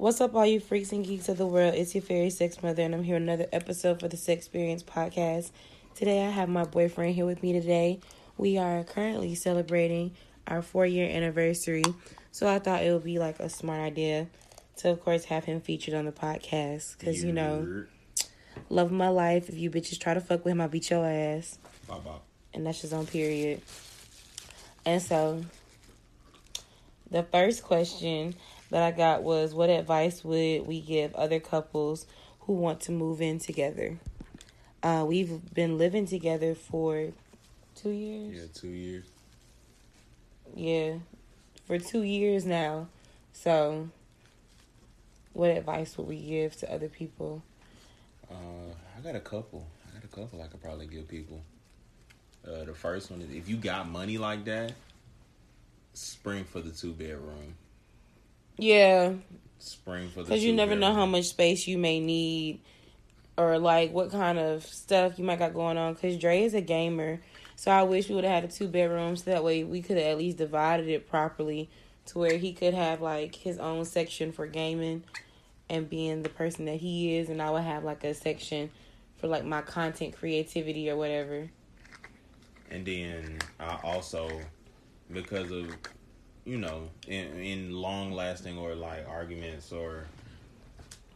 What's up, all you freaks and geeks of the world? It's your fairy sex mother, and I'm here with another episode for the Sex Experience podcast. Today, I have my boyfriend here with me today. We are currently celebrating our four year anniversary, so I thought it would be like a smart idea to, of course, have him featured on the podcast because you know, love my life. If you bitches try to fuck with him, I'll beat your ass, Bop, bop. and that's just on period. And so, the first question that I got was what advice would we give other couples who want to move in together? Uh, we've been living together for two years. Yeah, two years. Yeah, for two years now. So, what advice would we give to other people? Uh, I got a couple. I got a couple I could probably give people. Uh, the first one is if you got money like that, spring for the two bedroom. Yeah, Spring for the because you never know how much space you may need, or like what kind of stuff you might got going on. Because Dre is a gamer, so I wish we would have had a two bedroom so that way we could have at least divided it properly to where he could have like his own section for gaming and being the person that he is, and I would have like a section for like my content creativity or whatever. And then I also, because of, you know, in, in long lasting or like arguments or,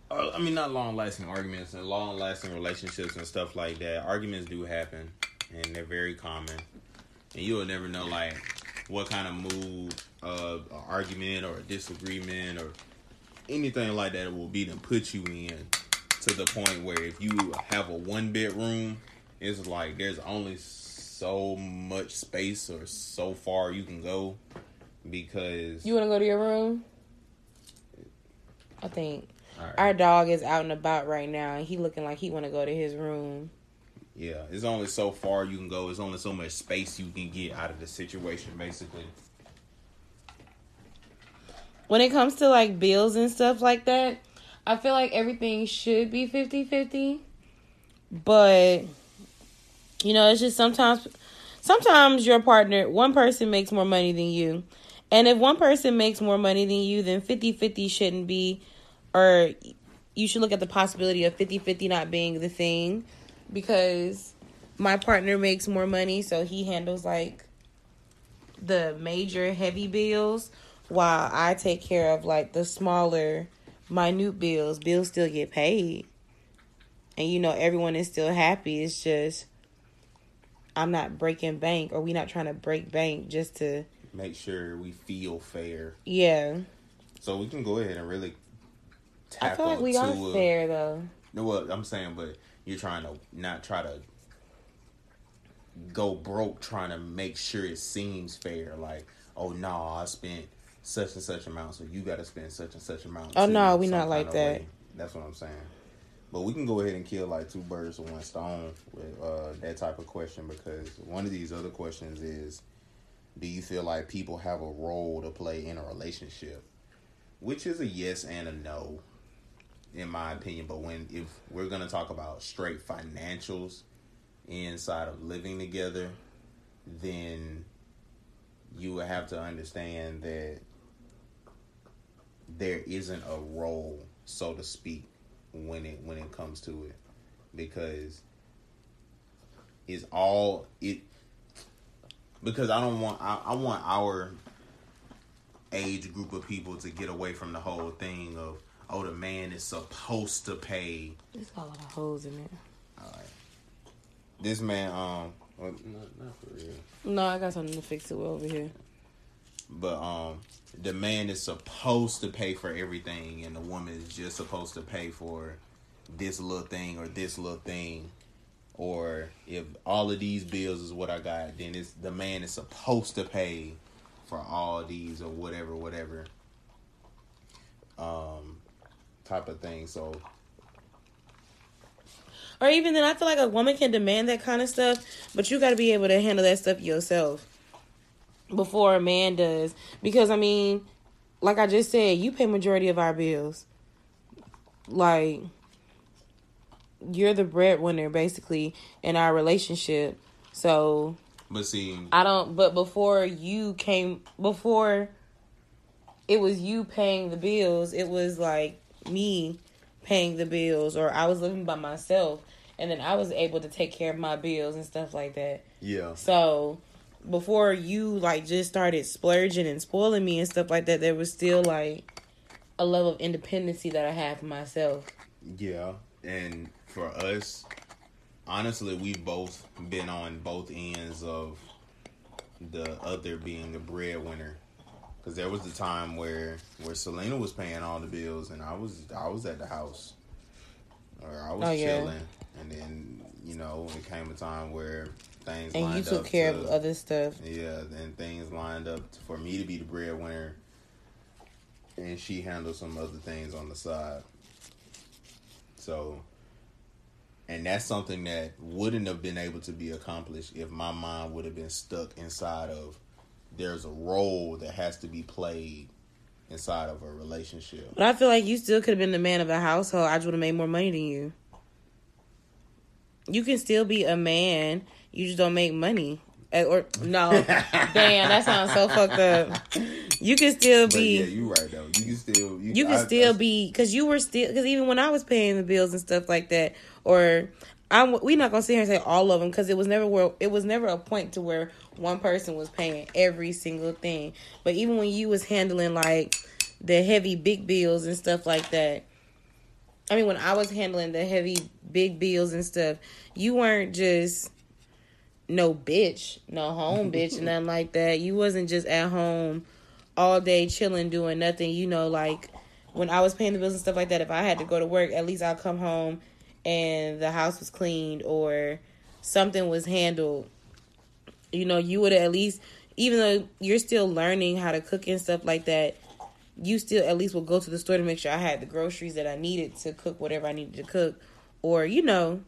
or, I mean, not long lasting arguments and long lasting relationships and stuff like that, arguments do happen and they're very common. And you'll never know, like, what kind of mood uh, argument or a disagreement or anything like that will be to put you in to the point where if you have a one bedroom, it's like there's only so much space or so far you can go because You want to go to your room? I think right. our dog is out and about right now, and he looking like he want to go to his room. yeah, it's only so far you can go. It's only so much space you can get out of the situation, basically. When it comes to like bills and stuff like that, I feel like everything should be 50-50. But you know, it's just sometimes sometimes your partner, one person makes more money than you. And if one person makes more money than you, then 50-50 shouldn't be or you should look at the possibility of 50-50 not being the thing because my partner makes more money so he handles like the major heavy bills while I take care of like the smaller minute bills. Bills still get paid. And you know everyone is still happy. It's just I'm not breaking bank or we not trying to break bank just to Make sure we feel fair. yeah. So we can go ahead and really I feel like we are a- fair though. No, what I'm saying, but you're trying to not try to go broke trying to make sure it seems fair. Like, oh no, I spent such and such amount, so you got to spend such and such amount. Oh, no, we not like that. way. That's what I'm saying. But we can go ahead and kill like two birds with one stone with uh, that type of question because one of these other questions is, do you feel like people have a role to play in a relationship? Which is a yes and a no in my opinion. But when if we're gonna talk about straight financials inside of living together, then you would have to understand that there isn't a role, so to speak, when it when it comes to it, because it's all it. Because I don't want I, I want our age group of people to get away from the whole thing of oh the man is supposed to pay There's got a lot of holes in it. All right. This man um well, not, not for real No, I got something to fix it over here. but um the man is supposed to pay for everything and the woman is just supposed to pay for this little thing or this little thing or if all of these bills is what I got then it's the man is supposed to pay for all these or whatever whatever um type of thing so Or even then, I feel like a woman can demand that kind of stuff, but you got to be able to handle that stuff yourself before a man does. Because I mean, like I just said, you pay majority of our bills. Like you're the breadwinner basically in our relationship. So but see I don't. But before you came, before it was you paying the bills. It was like me paying the bills, or I was living by myself, and then I was able to take care of my bills and stuff like that. Yeah. So before you like just started splurging and spoiling me and stuff like that, there was still like a level of independency that I had for myself. Yeah, and for us, honestly, we've both been on both ends of the other being the breadwinner. Because there was the time where where Selena was paying all the bills and I was I was at the house or I was Oh, yeah. chilling, and then you know it came a time where things And you took care to- of other stuff. yeah, then things lined up for me to be the breadwinner, and she handled some other things on the side. So, and that's something that wouldn't have been able to be accomplished if my mind would have been stuck inside of there's a role that has to be played inside of a relationship. But I feel like you still could have been the man of the household. I just would have made more money than you. You can still be a man. You just don't make money. Eh, Or no, damn, that sounds so fucked up. You can still But be. yeah, you right though. You can still you, you can I- still I- be because you were still because even when I was paying the bills and stuff like that, or I'm we not gonna sit here and say all of them because it was never where it was never a point to where one person was paying every single thing. But even when you was handling like the heavy big bills and stuff like that, I mean when I was handling the heavy big bills and stuff, you weren't just no bitch, no home bitch, nothing like that. You wasn't just at home all day chilling doing nothing. You know, like when I was paying the bills and stuff like that, if I had to go to work, at least I'll come home and the house was cleaned or something was handled. You know, you would at least, even though you're still learning how to cook and stuff like that, you still at least will go to the store to make sure I had the groceries that I needed to cook whatever I needed to cook. Or, you know,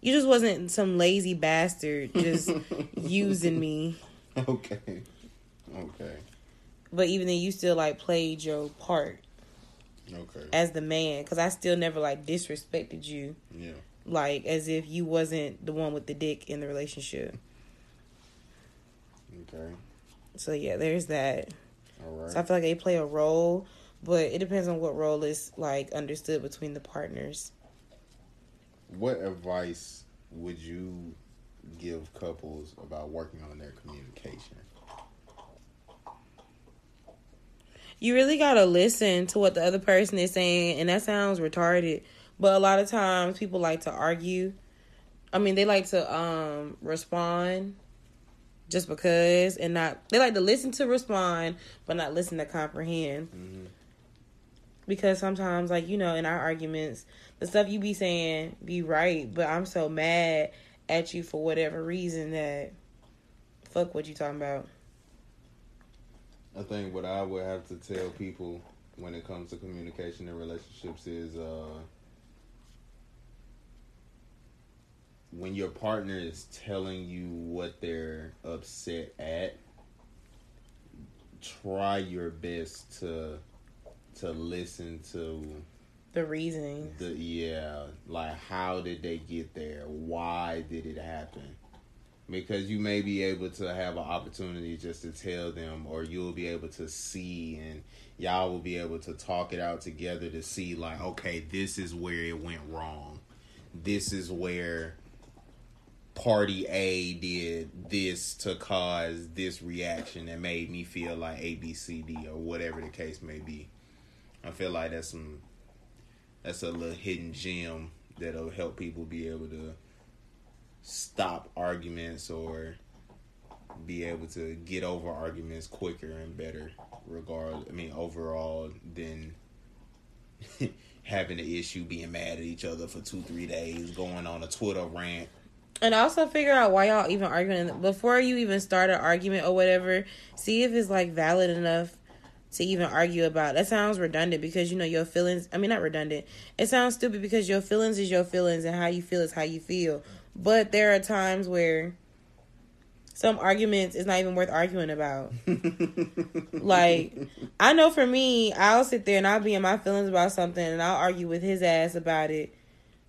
you just wasn't some lazy bastard just using me. Okay. Okay. But even then, you still like played your part Okay. as the man because I still never like disrespected you Yeah. like as if you wasn't the one with the dick in the relationship. Okay. So yeah, there's that. All right. So I feel like they play a role, but it depends on what role is like understood between the partners. What advice would you give couples about working on their communication? You really gotta listen to what the other person is saying, and that sounds retarded. But a lot of times people like to argue. I mean, they like to um respond just because, and not they like to listen to respond, but not listen to comprehend. Mhm. Because sometimes, like you know, in our arguments, the stuff you be saying be right, but I'm so mad at you for whatever reason that fuck what you talking about. I think what I would have to tell people when it comes to communication and relationships is uh, when your partner is telling you what they're upset at, try your best to to listen to The reasoning. the yeah like how did they get there why did it happen because you may be able to have an opportunity just to tell them or you'll be able to see and y'all will be able to talk it out together to see like okay this is where it went wrong. This is where party A did this to cause this reaction that made me feel like A B C D or whatever the case may be. I feel like that's some that's a little hidden gem that'll help people be able to stop arguments or be able to get over arguments quicker and better regard I mean overall than having an issue being mad at each other for two, three days, going on a Twitter rant. And also figure out why y'all even arguing before you even start an argument or whatever. See if it's like valid enough to even argue about. That sounds redundant because you know your feelings. I mean, not redundant. It sounds stupid because your feelings is your feelings and how you feel is how you feel. But there are times where some arguments is not even worth arguing about. Like, I know for me, I'll sit there and I'll be in my feelings about something and I'll argue with his ass about it.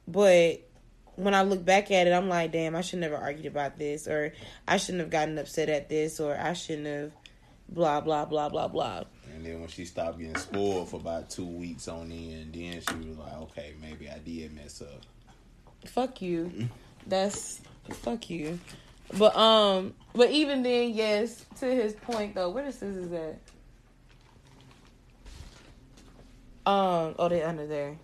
But when I look back at it, I'm like, damn, I should never argued about this, or I shouldn't have gotten upset at this, or I shouldn't have blah blah blah blah blah. And And then when she stopped getting spoiled for about two weeks on end, then she was like, okay, maybe I did mess up. Fuck you. That's fuck you. But um, but even then, yes. To his point though, where the scissors at? Um, oh, they under there.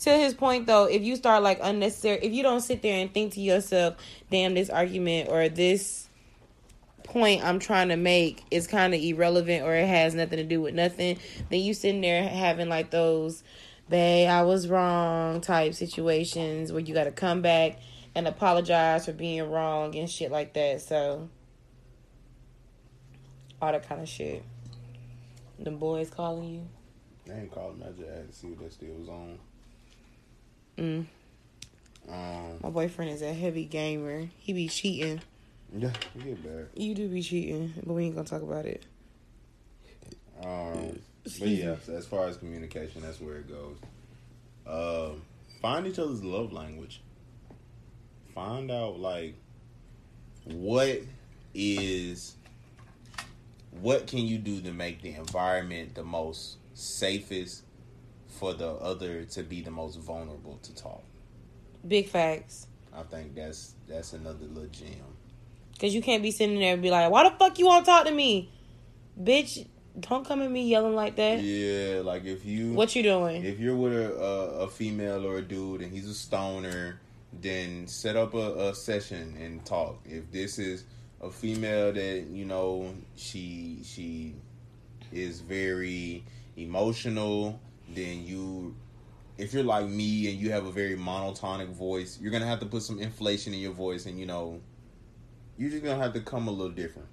To his point though, if you start like unnecessary, if you don't sit there and think to yourself, "Damn, this argument or this point I'm trying to make is kind of irrelevant or it has nothing to do with nothing," then you sitting there having like those, "Babe, I was wrong" type situations where you got to come back and apologize for being wrong and shit like that. So, all that kind of shit. The boys calling you. They ain't calling me. I just had to see what that still was on. Mm. Um, My boyfriend is a heavy gamer. He be cheating. yeah, we get back. You do be cheating, but we ain't gonna talk about it. Um, but yeah, so as far as communication, that's where it goes. Um, find each other's love language. Find out like what is what can you do to make the environment the most safest for the other to be the most vulnerable to talk. Big facts. I think that's that's another little gem. Cause you can't be sitting there and be like, "Why the fuck you won't talk to me, bitch? Don't come at me yelling like that. Yeah, like if you What you doing? if you're with a, a, a female or a dude and he's a stoner, then set up a, a session and talk. If this is a female that you know she she is very emotional, then you if you're like me and you have a very monotonic voice, you're gonna have to put some inflation in your voice, and you know you're just gonna have to come a little different.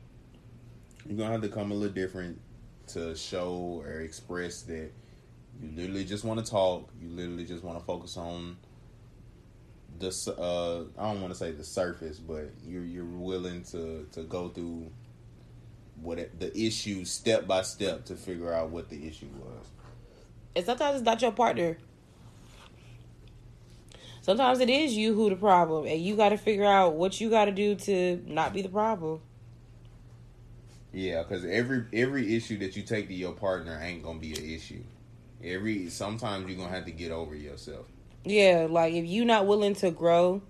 You're gonna have to come a little different to show or express that you literally just want to talk. You literally just want to focus on the. Uh, I don't want to say the surface, but you're you're willing to to go through what it, the issue step by step to figure out what the issue was. And sometimes it's not your partner. Sometimes it is you who the problem, and you got to figure out what you got to do to not be the problem. Yeah, because every every issue that you take to your partner ain't gonna be an issue. Every sometimes you're gonna have to get over yourself. Yeah, like if you're not willing to grow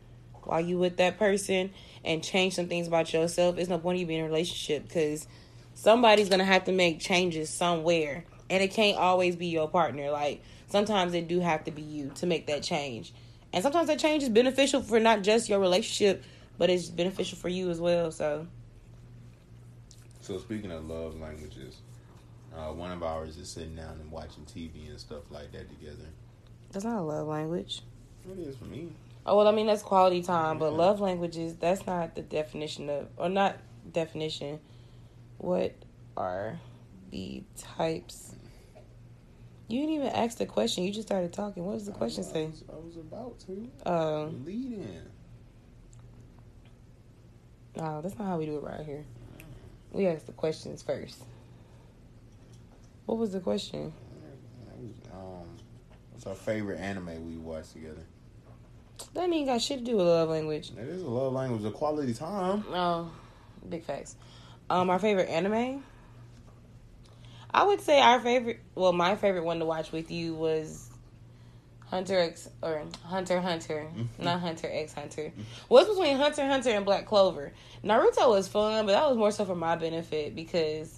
while you with that person and change some things about yourself, it's no point in you being in a relationship because somebody's gonna have to make changes somewhere, and it can't always be your partner. Like sometimes it do have to be you to make that change, and sometimes that change is beneficial for not just your relationship, but it's beneficial for you as well. So So speaking of love languages, uh, one of ours is sitting down and watching TV and stuff like that together. That's not a love language. It is for me. Oh well, I mean that's quality time, but Yeah. love languages that's not the definition of, or not definition. What are the types? You didn't even ask the question. You just started talking. What does the question I say? was, I was about to Um, lead in. no, that's not how we do it right here. We ask the questions first. What was the question? That was, um, what's our favorite anime we watch together? That ain't got shit to do with love language. It is a love language of quality time. Oh, big facts. Um, our favorite anime. I would say our favorite. Well, my favorite one to watch with you was Hunter X or Hunter Hunter, not Hunter X Hunter. What's between Hunter Hunter and Black Clover? Naruto was fun, but that was more so for my benefit because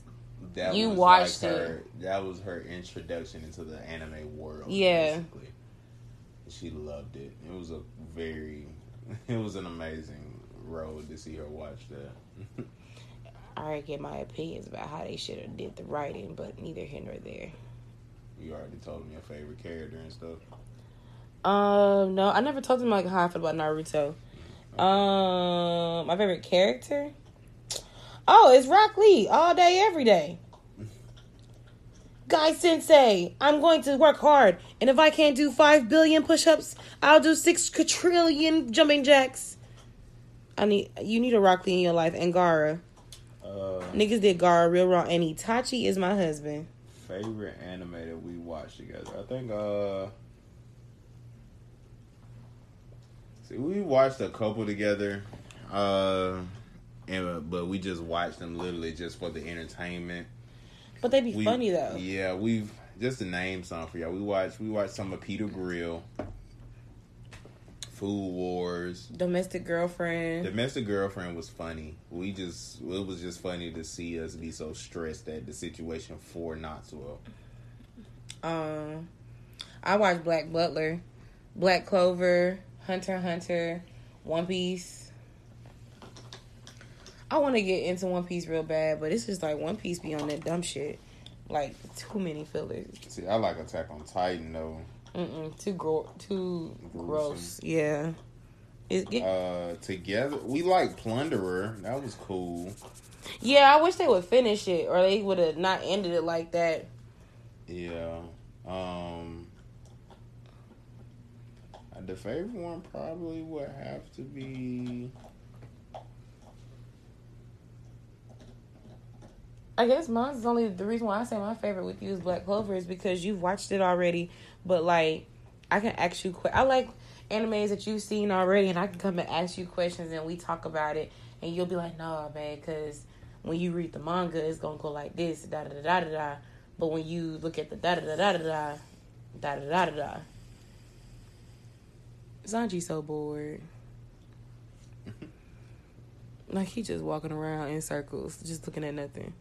That You watched like her, That was her introduction into the anime world. Yeah. basically. She loved it. It was a very, it was an amazing road to see her watch that. I already get my opinions about how they should have did the writing, but neither here nor there. you already told me your favorite character and stuff. Um, no, I never told them like how I feel about Naruto. Um, my favorite character. Oh, it's Rock Lee all day, every day. Guy Sensei, I'm going to work hard, and if I can't do five billion push-ups, I'll do six quadrillion jumping jacks. I need you need a Rock Lee in your life, and Gaara. Uh, Niggas did Gaara real wrong, and Itachi is my husband. favorite anime that we watched together. I think uh See, we watched a couple together. Uh and uh, but we just watched them literally just for the entertainment. But they be We- funny though. Yeah, we've just to name some for y'all. We watched we watched some of Peter Grill, Food Wars. Domestic girlfriend. Domestic girlfriend was funny. We just it was just funny to see us be so stressed at the situation for Knoxville. Um, I watched Black Butler, Black Clover, Hunter Hunter, One Piece. I want to get into One Piece real bad, but it's just like One Piece be on that dumb shit. Like too many fillers. See, I like Attack on Titan though. Mm-mm, too gro- too Gruesome. gross. Yeah. It, it, Uh, together we like Plunderer. That was cool. yeah, I wish they would finish it, or they would have not ended it like that. Yeah. Um. The favorite one probably would have to be. I guess mine's is only the reason why I say my favorite with you is Black Clover is because you've watched it already. But like, I can ask you. Que- I like animes that you've seen already, and I can come and ask you questions, and we talk about it, and you'll be like, "Nah, man," because when you read the manga, it's gonna go like this, da da da da da da. But when you look at the da da da da da da, da da da da da. Sanji's so bored. Like he just walking around in circles, just looking at nothing.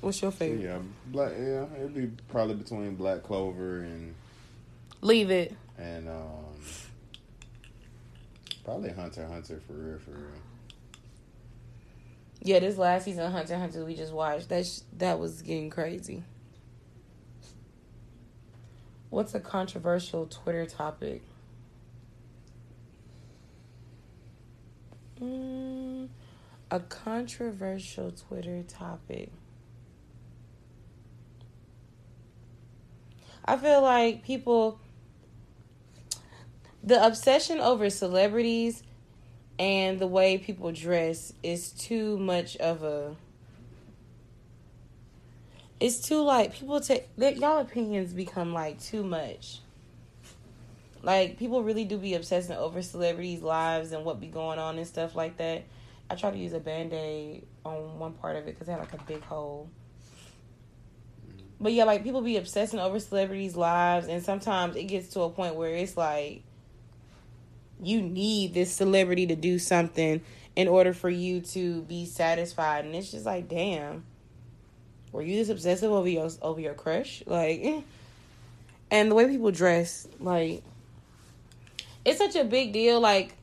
What's your favorite? Yeah, black. Yeah, it'd be probably between Black Clover and Leave it. and um probably Hunter Hunter for real, for real. Yeah, this last season of Hunter Hunter we just watched. That sh- that was getting crazy. What's a controversial Twitter topic? Mm, a controversial Twitter topic. I feel like people the obsession over celebrities and the way people dress is too much of a it's too like people take y'all opinions become like too much. Like people really do be obsessing over celebrities lives and what be going on and stuff like that. I tried to use a band-aid on one part of it because it had like a big hole but yeah like people be obsessing over celebrities lives and sometimes it gets to a point where it's like you need this celebrity to do something in order for you to be satisfied. And it's just like damn. Were you this obsessive over your over your crush? Like and the way people dress like it's such a big deal. Like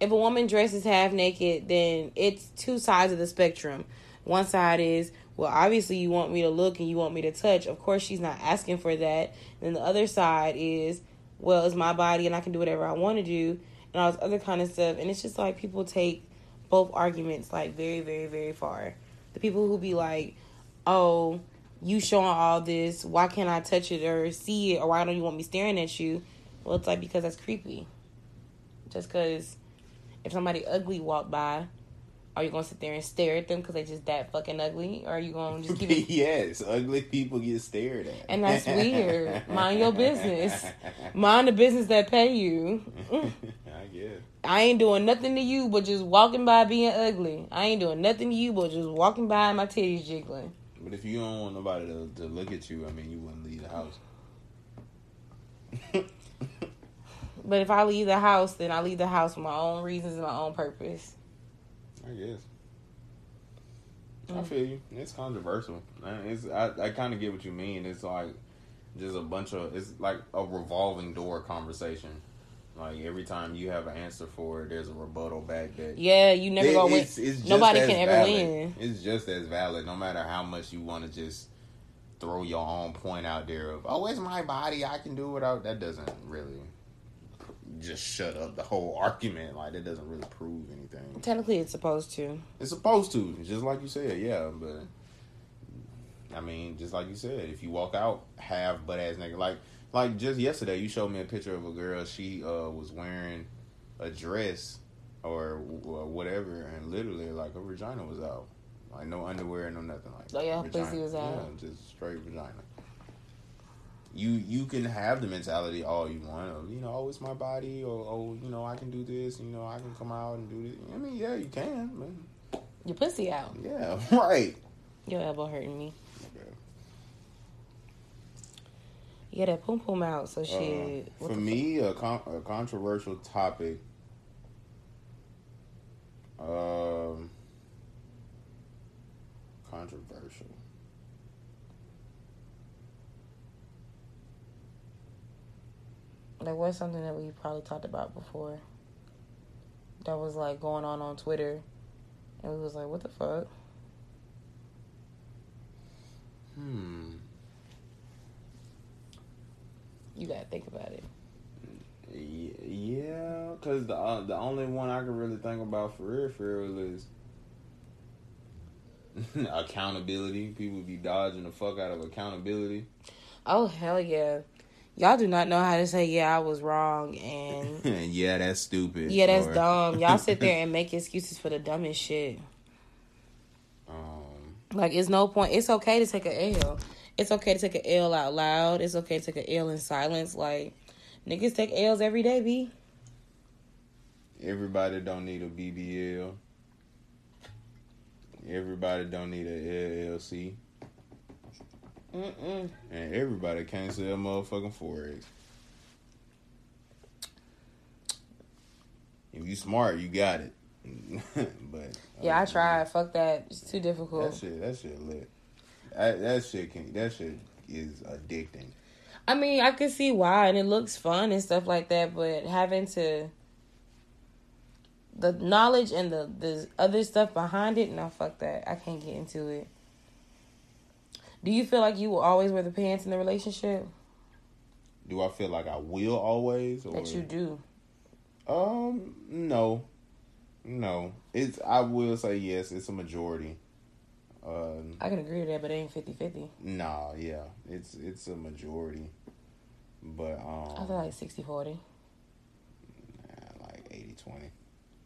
if a woman dresses half naked then it's two sides of the spectrum. One side is well obviously you want me to look and you want me to touch. Of course she's not asking for that. Then the other side is well it's my body and i can do whatever i want to do and all this other kind of stuff. And it's just like people take both arguments like very very very far. The people who be like oh you showing all this. Why can't i touch it or see it? Or why don't you want me staring at you? Well it's like because that's creepy. Just because if somebody ugly walk by are you gonna sit there and stare at them because they just that fucking ugly or are you gonna just keep it yes, ugly people get stared at, And that's weird. Mind your business. mind the business that pay you Mm. I guess. I ain't doing nothing to you but just walking by being ugly. I ain't doing nothing to you but just walking by my titties jiggling. But if you don't want nobody to, to look at you, I mean, you wouldn't leave the house. But if I leave the house, then I leave the house for my own reasons and my own purpose. I guess. I Mm. feel you. It's controversial. It's I, I kind of get what you mean. It's like just a bunch of it's like a revolving door conversation. Like every time you have an answer for it, there's a rebuttal back that Yeah, you never It- gonna win. it's- it's just Nobody as can ever valid. win. It's just as valid, no matter how much you want to just throw your own point out there of, oh, it's my body, I can do without. That doesn't really just shut up the whole argument. Like that doesn't really prove anything. Technically, it's supposed to. It's supposed to, just like you said, yeah. But I mean, just like you said, if you walk out half butt ass nigga, like like just yesterday, you showed me a picture of a girl. She uh was wearing a dress or, or whatever, and literally like her vagina was out, like no underwear, no nothing like. Oh, yeah, pussy was out. Yeah, just straight vagina. You you can have the mentality all you want of you know oh it's my body or oh you know I can do this you know I can come out and do this I mean yeah you can man Your pussy out. yeah, right. Your elbow hurting me. Okay. Yeah, that poom poom out. So Uh, shit. What for me, a, con- a controversial topic. Um, controversial. Like, was something that we probably talked about before? That was like going on on Twitter, and we was like, "What the fuck?" Hmm. You gotta think about it. Yeah, because the uh, the only one I can really think about for real, for real is accountability. People be dodging the fuck out of accountability. Oh hell yeah! Y'all do not know how to say yeah I was wrong and yeah, that's stupid. yeah that's or, dumb. Y'all sit there and make excuses for the dumbest shit. Um, Like it's no point. It's okay to take a L. It's okay to take a L out loud. It's okay to take a L in silence. Like niggas take L's every day, b. everybody don't need a BBL. Everybody don't need a LLC, Mm-mm. and everybody can't sell motherfucking forex. If you smart, you got it. but Yeah, I uh, tried. Fuck that. It's too difficult. That shit, that shit lit. That, that shit can. That shit is addicting. I mean, I can see why, and it looks fun and stuff like that. But having to the knowledge and the the other stuff behind it, no, fuck that. I can't get into it. Do you feel like you will always wear the pants in the relationship? Do I feel like I will always? Or, That you do. Um, no, no. It's. I will say yes. It's a majority. Um, I can agree with that, but it ain't 50-50. nah, yeah. It's it's a majority, but um, I feel like 60-40. nah, like 80-20.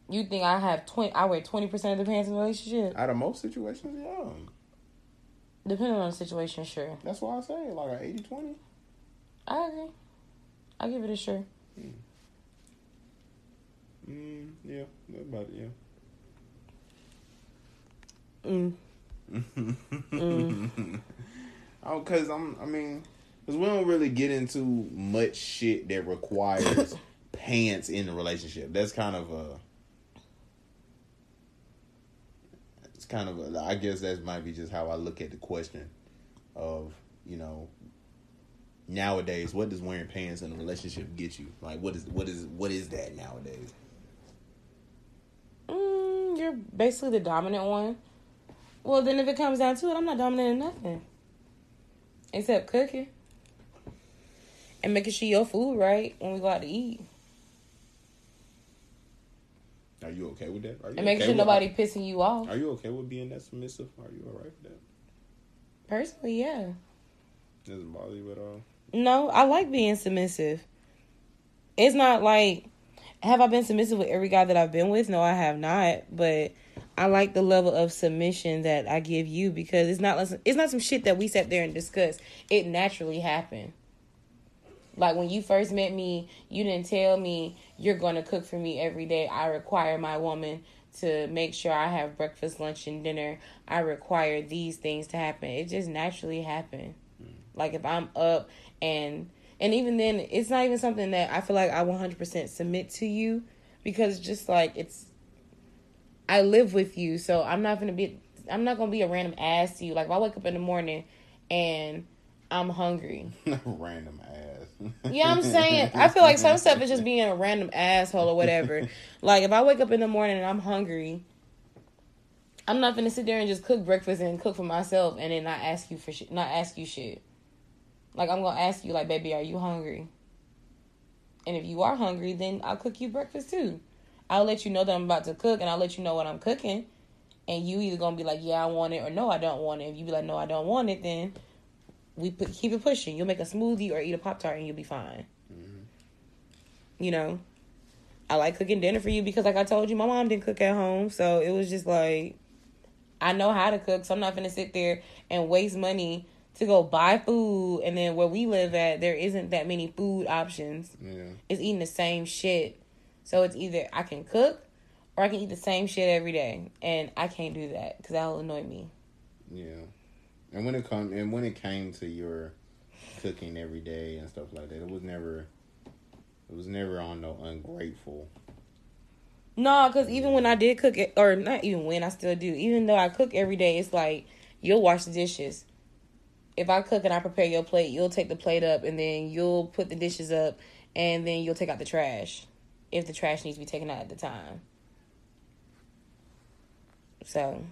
You think I have twenty? I wear twenty percent of the pants in the relationship, Out of most situations, yeah. Depending on the situation. Sure, That's why I say like a 80-20. I agree. I give it a sure. Mm, yeah, about it, yeah. Mm. Oh, cause I'm. I mean, cause we don't really get into much shit that requires pants in the relationship. That's kind of a. It's kind of a. I guess that might be just how I look at the question, of you know. Nowadays, what does wearing pants in a relationship get you? Like, what is what is what is that nowadays? Mm, you're basically the dominant one. Well, then if it comes down to it, I'm not dominant in nothing. Except cooking. And making sure your food right when we go out to eat. Are you okay with that? Are you And making okay sure nobody pissing you off. Are you okay with being that submissive? Are you alright with that? Personally, yeah. Doesn't bother you at all. No, I like being submissive. It's not like have I been submissive with every guy that I've been with? No, I have not. But I like the level of submission that I give you because it's not it's not some shit that we sat there and discussed. It naturally happened. Like when you first met me, you didn't tell me you're going to cook for me every day. I require my woman to make sure I have breakfast, lunch, and dinner. I require these things to happen. It just naturally happened. Mm. Like if I'm up and and even then it's not even something that I feel like I 100% submit to you because just like it's I live with you, so I'm not going to be I'm not going to be a random ass to you. Like if I wake up in the morning and I'm hungry. Random ass. Yeah, I'm saying I feel like some stuff is just being a random asshole or whatever. like if I wake up in the morning and I'm hungry, I'm not gonna sit there and just cook breakfast and cook for myself and then not ask you for shit, not ask you shit. Like I'm gonna ask you, like, baby, are you hungry? And if you are hungry, then I'll cook you breakfast too. I'll let you know that I'm about to cook, and I'll let you know what I'm cooking. And you either gonna be like, yeah, I want it, or no, I don't want it. If you be like, no, I don't want it, then we put, keep it pushing. You'll make a smoothie or eat a pop tart, and you'll be fine. Mm-hmm. You know, I like cooking dinner for you because, like I told you, my mom didn't cook at home, so it was just like I know how to cook, so I'm not gonna sit there and waste money to go buy food. And then where we live at, there isn't that many food options. yeah. It's eating the same shit. So it's either I can cook or I can eat the same shit every day, and I can't do that because that'll annoy me. Yeah. And when it come and when it came to your cooking every day and stuff like that, it was never it was never on no ungrateful. No, because even when I did cook it, or not even when I still do, even though I cook every day, it's like you'll wash the dishes. If I cook and I prepare your plate, you'll take the plate up and then you'll put the dishes up and then you'll take out the trash if the trash needs to be taken out at the time. So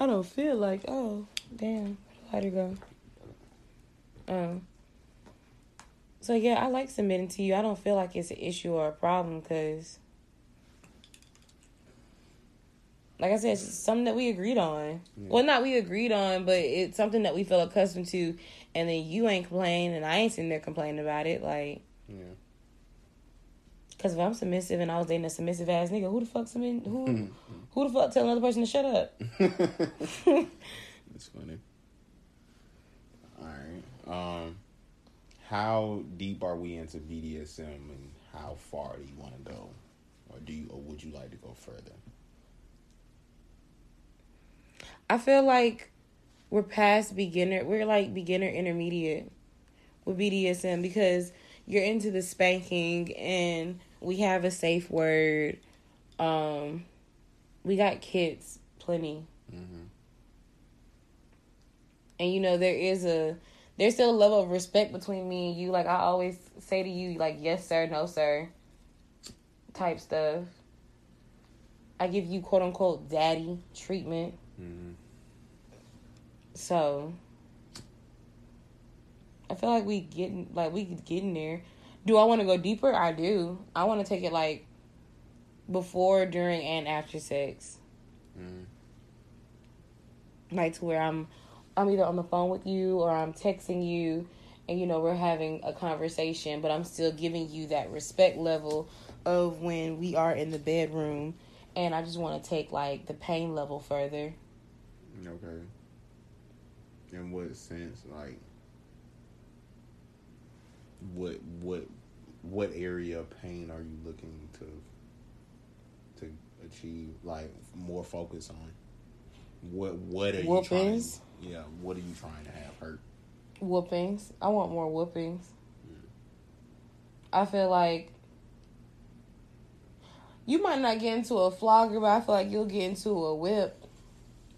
I don't feel like oh damn where'd it go? Um. So yeah, I like submitting to you. I don't feel like it's an issue or a problem because, like I said, it's something that we agreed on. Yeah. Well, not we agreed on, but it's something that we feel accustomed to. And then you ain't complaining, and I ain't sitting there complaining about it. Like, yeah. Because if I'm submissive and I was dating a submissive ass nigga, who the fuck submit? Who, who the fuck tell another person to shut up? That's funny. All right. Um how deep are we into BDSM and how far do you want to go? Or do you or would you like to go further? I feel like we're past beginner. We're like beginner intermediate with BDSM because you're into the spanking and we have a safe word. Um, we got kids plenty. Mm-hmm. And you know there is a there's still a level of respect between me and you. Like I always say to you, like yes sir, no sir, type stuff. I give you quote unquote daddy treatment. Mm-hmm. So I feel like we getting like we getting there. Do I want to go deeper? I do. I want to take it like before, during, and after sex. Mm. Like to where I'm I'm either on the phone with you or I'm texting you and you know we're having a conversation but I'm still giving you that respect level of when we are in the bedroom and I just want to take like the pain level further. Okay. In what sense like what what what area of pain are you looking to to achieve like more focus on? What what are Whoopings. you trying yeah, what are you trying to have hurt? Whoopings. I want more whoopings. Mm. I feel like you might not get into a flogger, but I feel like you'll get into a whip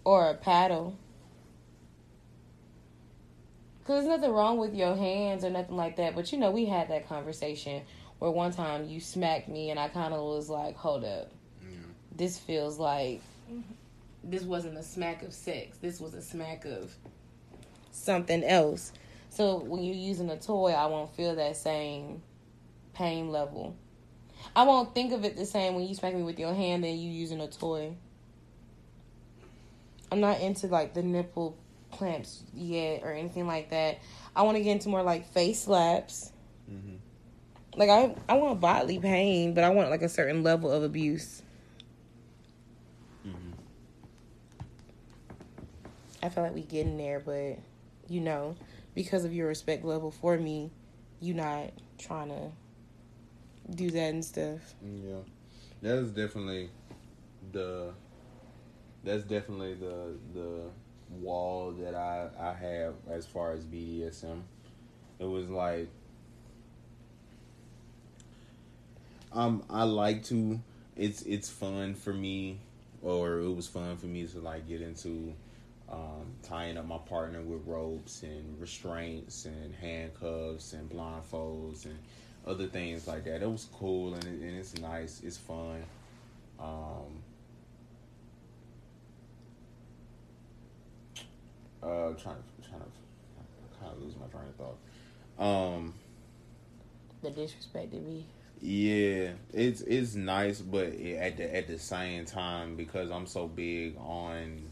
or a paddle. Cause there's nothing wrong with your hands or nothing like that, but you know we had that conversation where one time you smacked me and I kind of was like, "Hold up, yeah. this feels like mm-hmm. this wasn't a smack of sex. This was a smack of something else. So when you're using a toy, I won't feel that same pain level. I won't think of it the same when you smack me with your hand and you using a toy. I'm not into like the nipple clamps yet or anything like that. I want to get into more like face slaps. Mm-hmm. Like I, I want bodily pain, but I want like a certain level of abuse. I feel like we getting there, but you know, because of your respect level for me, you not trying to do that and stuff. Yeah, that is definitely the. That's definitely the the wall that I I have as far as BDSM. It was like um I like to it's it's fun for me or it was fun for me to like get into um, tying up my partner with ropes and restraints and handcuffs and blindfolds and other things like that. It was cool and, it, and it's nice. It's fun. Um, uh, trying to trying to kind of lose my train of thought. Um, the disrespected me. Yeah, it's it's nice, but at the at the same time, because I'm so big on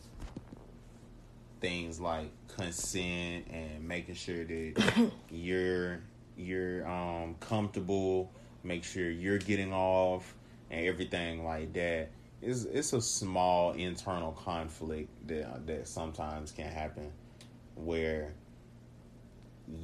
things like consent and making sure that you're you're um comfortable, make sure you're getting off and everything like that. It's it's a small internal conflict that that sometimes can happen where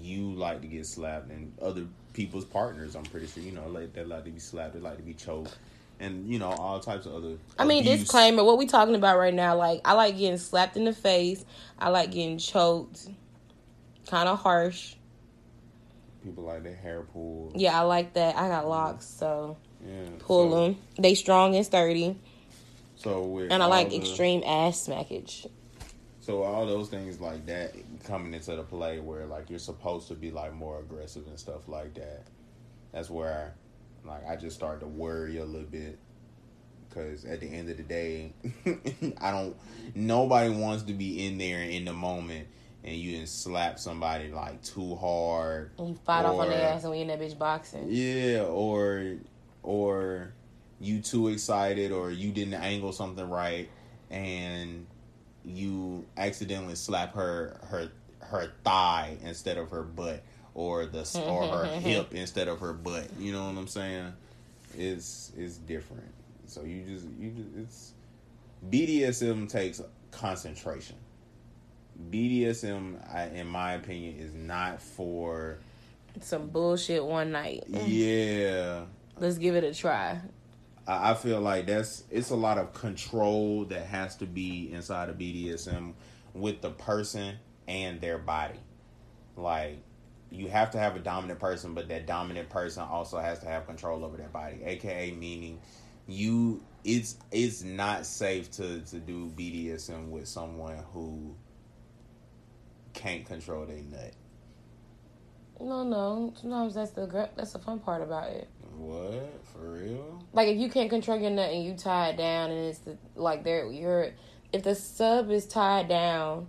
you like to get slapped and other people's partners I'm pretty sure you know like they like to be slapped they like to be choked and you know all types of other. I mean, abuse. disclaimer: what we talking about right now? Like, I like getting slapped in the face. I like getting choked, kind of harsh. People like their hair pulled. Yeah, I like that. I got locks, so Yeah, pull so, them. They strong and sturdy, So and I like the- extreme ass smackage. So all those things like that coming into the play where like you're supposed to be like more aggressive and stuff like that. That's where like I just start to worry a little bit because at the end of the day, I don't. Nobody wants to be in there in the moment and you just slap somebody like too hard. And you fight off on Or- their ass and we in that bitch boxing. Yeah, or or you too excited or you didn't angle something right and you accidentally slap her her her thigh instead of her butt or the or her hip instead of her butt. You know what I'm saying? It's it's different. So you just you just it's BDSM takes concentration. BDSM, I, in my opinion, is not for Some bullshit one night. yeah. Let's give it a try. I feel like that's it's a lot of control that has to be inside of BDSM with the person and their body. Like you have to have a dominant person, but that dominant person also has to have control over their body. AKA meaning you it's it's not safe to to do BDSM with someone who can't control their nut. No, no. Sometimes that's the that's the fun part about it. What? For real? Like if you can't control your nut and you tie it down and it's the like there you're if the sub is tied down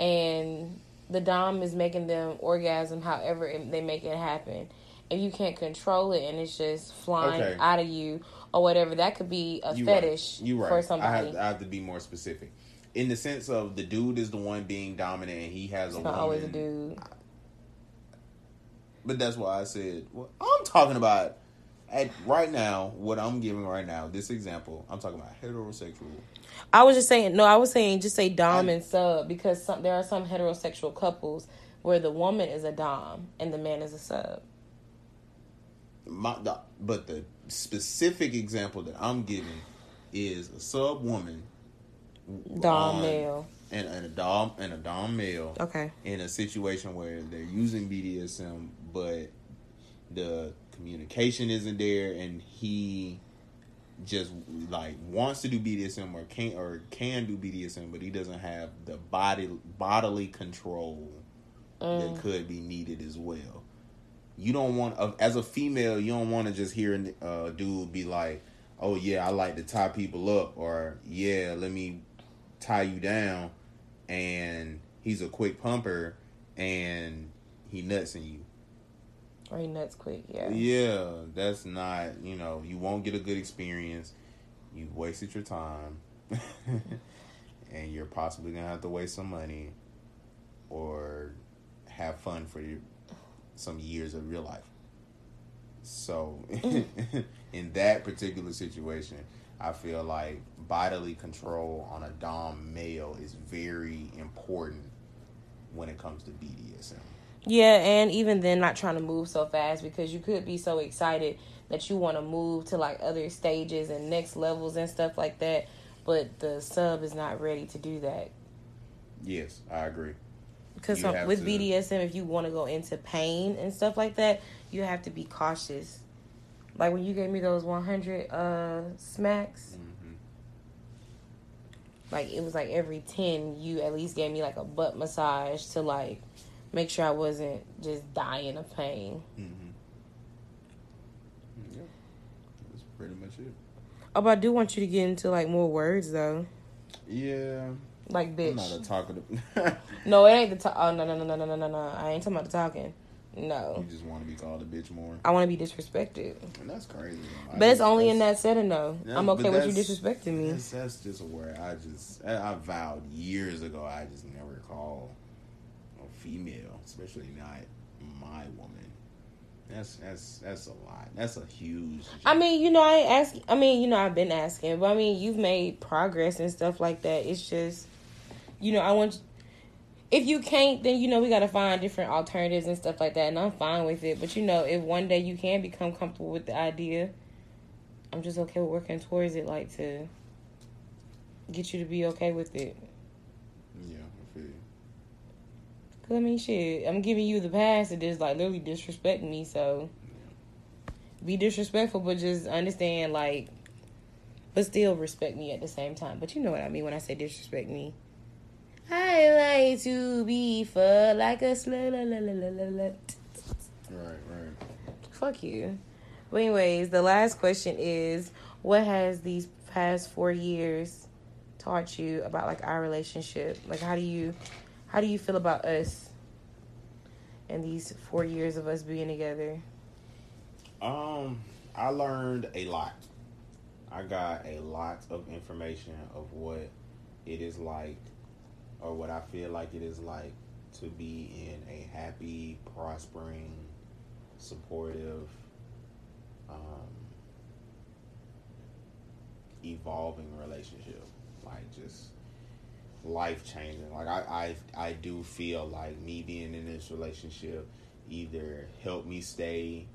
and the dom is making them orgasm however it, they make it happen if you can't control it and it's just flying Okay. out of you or whatever that could be a You fetish right. You right. for I somebody have, I have to be more specific. In the sense of the dude is the one being dominant and he has it's a not woman. always a dude But that's why I said well, I'm talking about at right now. What I'm giving right now, this example, I'm talking about heterosexual. I was just saying no I was saying just say dom I- and sub because some there are some heterosexual couples where the woman is a dom and the man is a sub My, the, but the specific example that I'm giving is a sub woman, dom on- male and, and a dom and a dom male. okay in a situation where they're using BDSM, but the communication isn't there, and he just like wants to do BDSM or can or can do BDSM, but he doesn't have the body bodily control Mm. that could be needed as well. You don't want uh, as a female, you don't want to just hear a dude be like, "Oh yeah, I like to tie people up," or "Yeah, let me tie you down," and he's a quick pumper and he nuts in you. Or he nuts quick yeah Yeah, that's not you know you won't get a good experience. You wasted your time, and you're possibly gonna have to waste some money, or have fun for your, some years of your life. So, in that particular situation, I feel like bodily control on a dom male is very important when it comes to BDSM. Yeah, and even then, not trying to move so fast because you could be so excited that you want to move to like other stages and next levels and stuff like that, but the sub is not ready to do that. Yes, I agree. Because with to- BDSM, if you want to go into pain and stuff like that, you have to be cautious. Like when you gave me those 100 uh, smacks, hmm like it was like every 10, you at least gave me like a butt massage to like make sure I wasn't just dying of pain. Mm-hmm. Yeah, that's pretty much it. Oh, but I do want you to get into like more words though. Yeah. Like bitch. I'm not a talkative. no, it ain't the talk. Oh no no no no no no no. I ain't talking about the talking. No. You just want to be called a bitch more. I want to be disrespected. And that's crazy. Man. But I it's only in that setting though. Yeah, I'm okay with you disrespecting me. That's, that's just a word I just I, I vowed years ago I just never call female, especially not my woman. That's that's that's a lot. That's a huge. I mean, you know, I ask. I mean, you know, I've been asking, but I mean, you've made progress and stuff like that. It's just, you know, I want. If you can't, then you know we gotta find different alternatives and stuff like that, and I'm fine with it. But you know, if one day you can become comfortable with the idea, I'm just okay with working towards it, like to get you to be okay with it. Yeah, I feel you. Cause I mean, shit, I'm giving you the pass to just like literally disrespect me. So be disrespectful, but just understand, like, but still respect me at the same time. But you know what I mean when I say disrespect me. I like to be fucked like a slut. Right, right. Fuck you. But anyways, the last question is, what has these past four years taught you about like our relationship? Like, how do you, how do you feel about us? And these four years of us being together. Um, I learned a lot. I got a lot of information of what it is like, or what I feel like it is like to be in a happy, prospering, supportive, um, evolving relationship. Like just life changing. Like I, I, I do feel like me being in this relationship either helped me stay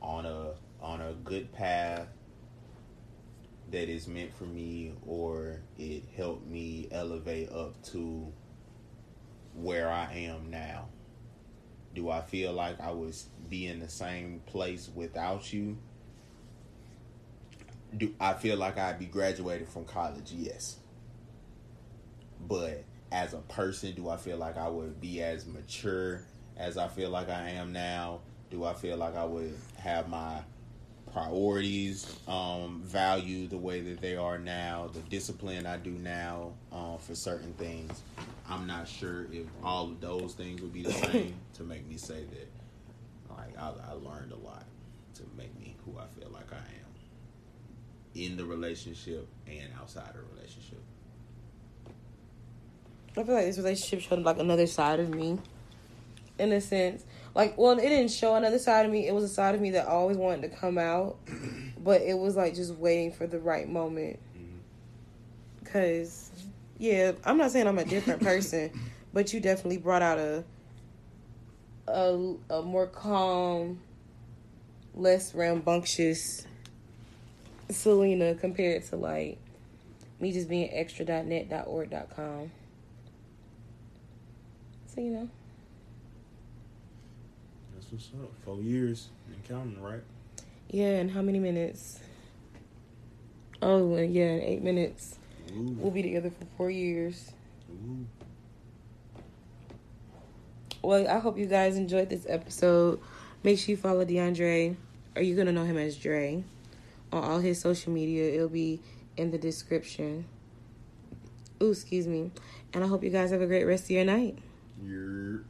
on a on a good path that is meant for me or it helped me elevate up to where I am now. Do I feel like I would be in the same place without you? Do I feel like I'd be graduated from college? Yes. But as a person, do I feel like I would be as mature as I feel like I am now? Do I feel like I would have my priorities um, value the way that they are now, the discipline I do now uh, for certain things? I'm not sure if all of those things would be the same to make me say that. Like I, I learned a lot to make me who I feel like I am in the relationship and outside the relationship. I feel like this relationship showed like another side of me, in a sense. Like, well, it didn't show another side of me. It was a side of me that I always wanted to come out, but it was like just waiting for the right moment. Mm-hmm. Cause, yeah, I'm not saying I'm a different person, but you definitely brought out a a a more calm, less rambunctious Selena compared to like me just being extra.net.org.com. So you know. That's what's up. Four years and counting, right? Yeah, and how many minutes? Oh, yeah, eight minutes. Ooh. We'll be together for four years. Ooh. Well, I hope you guys enjoyed this episode. Make sure you follow DeAndre, or you're going to know him as Dre, on all his social media. It'll be in the description. Ooh, excuse me. And I hope you guys have a great rest of your night. You're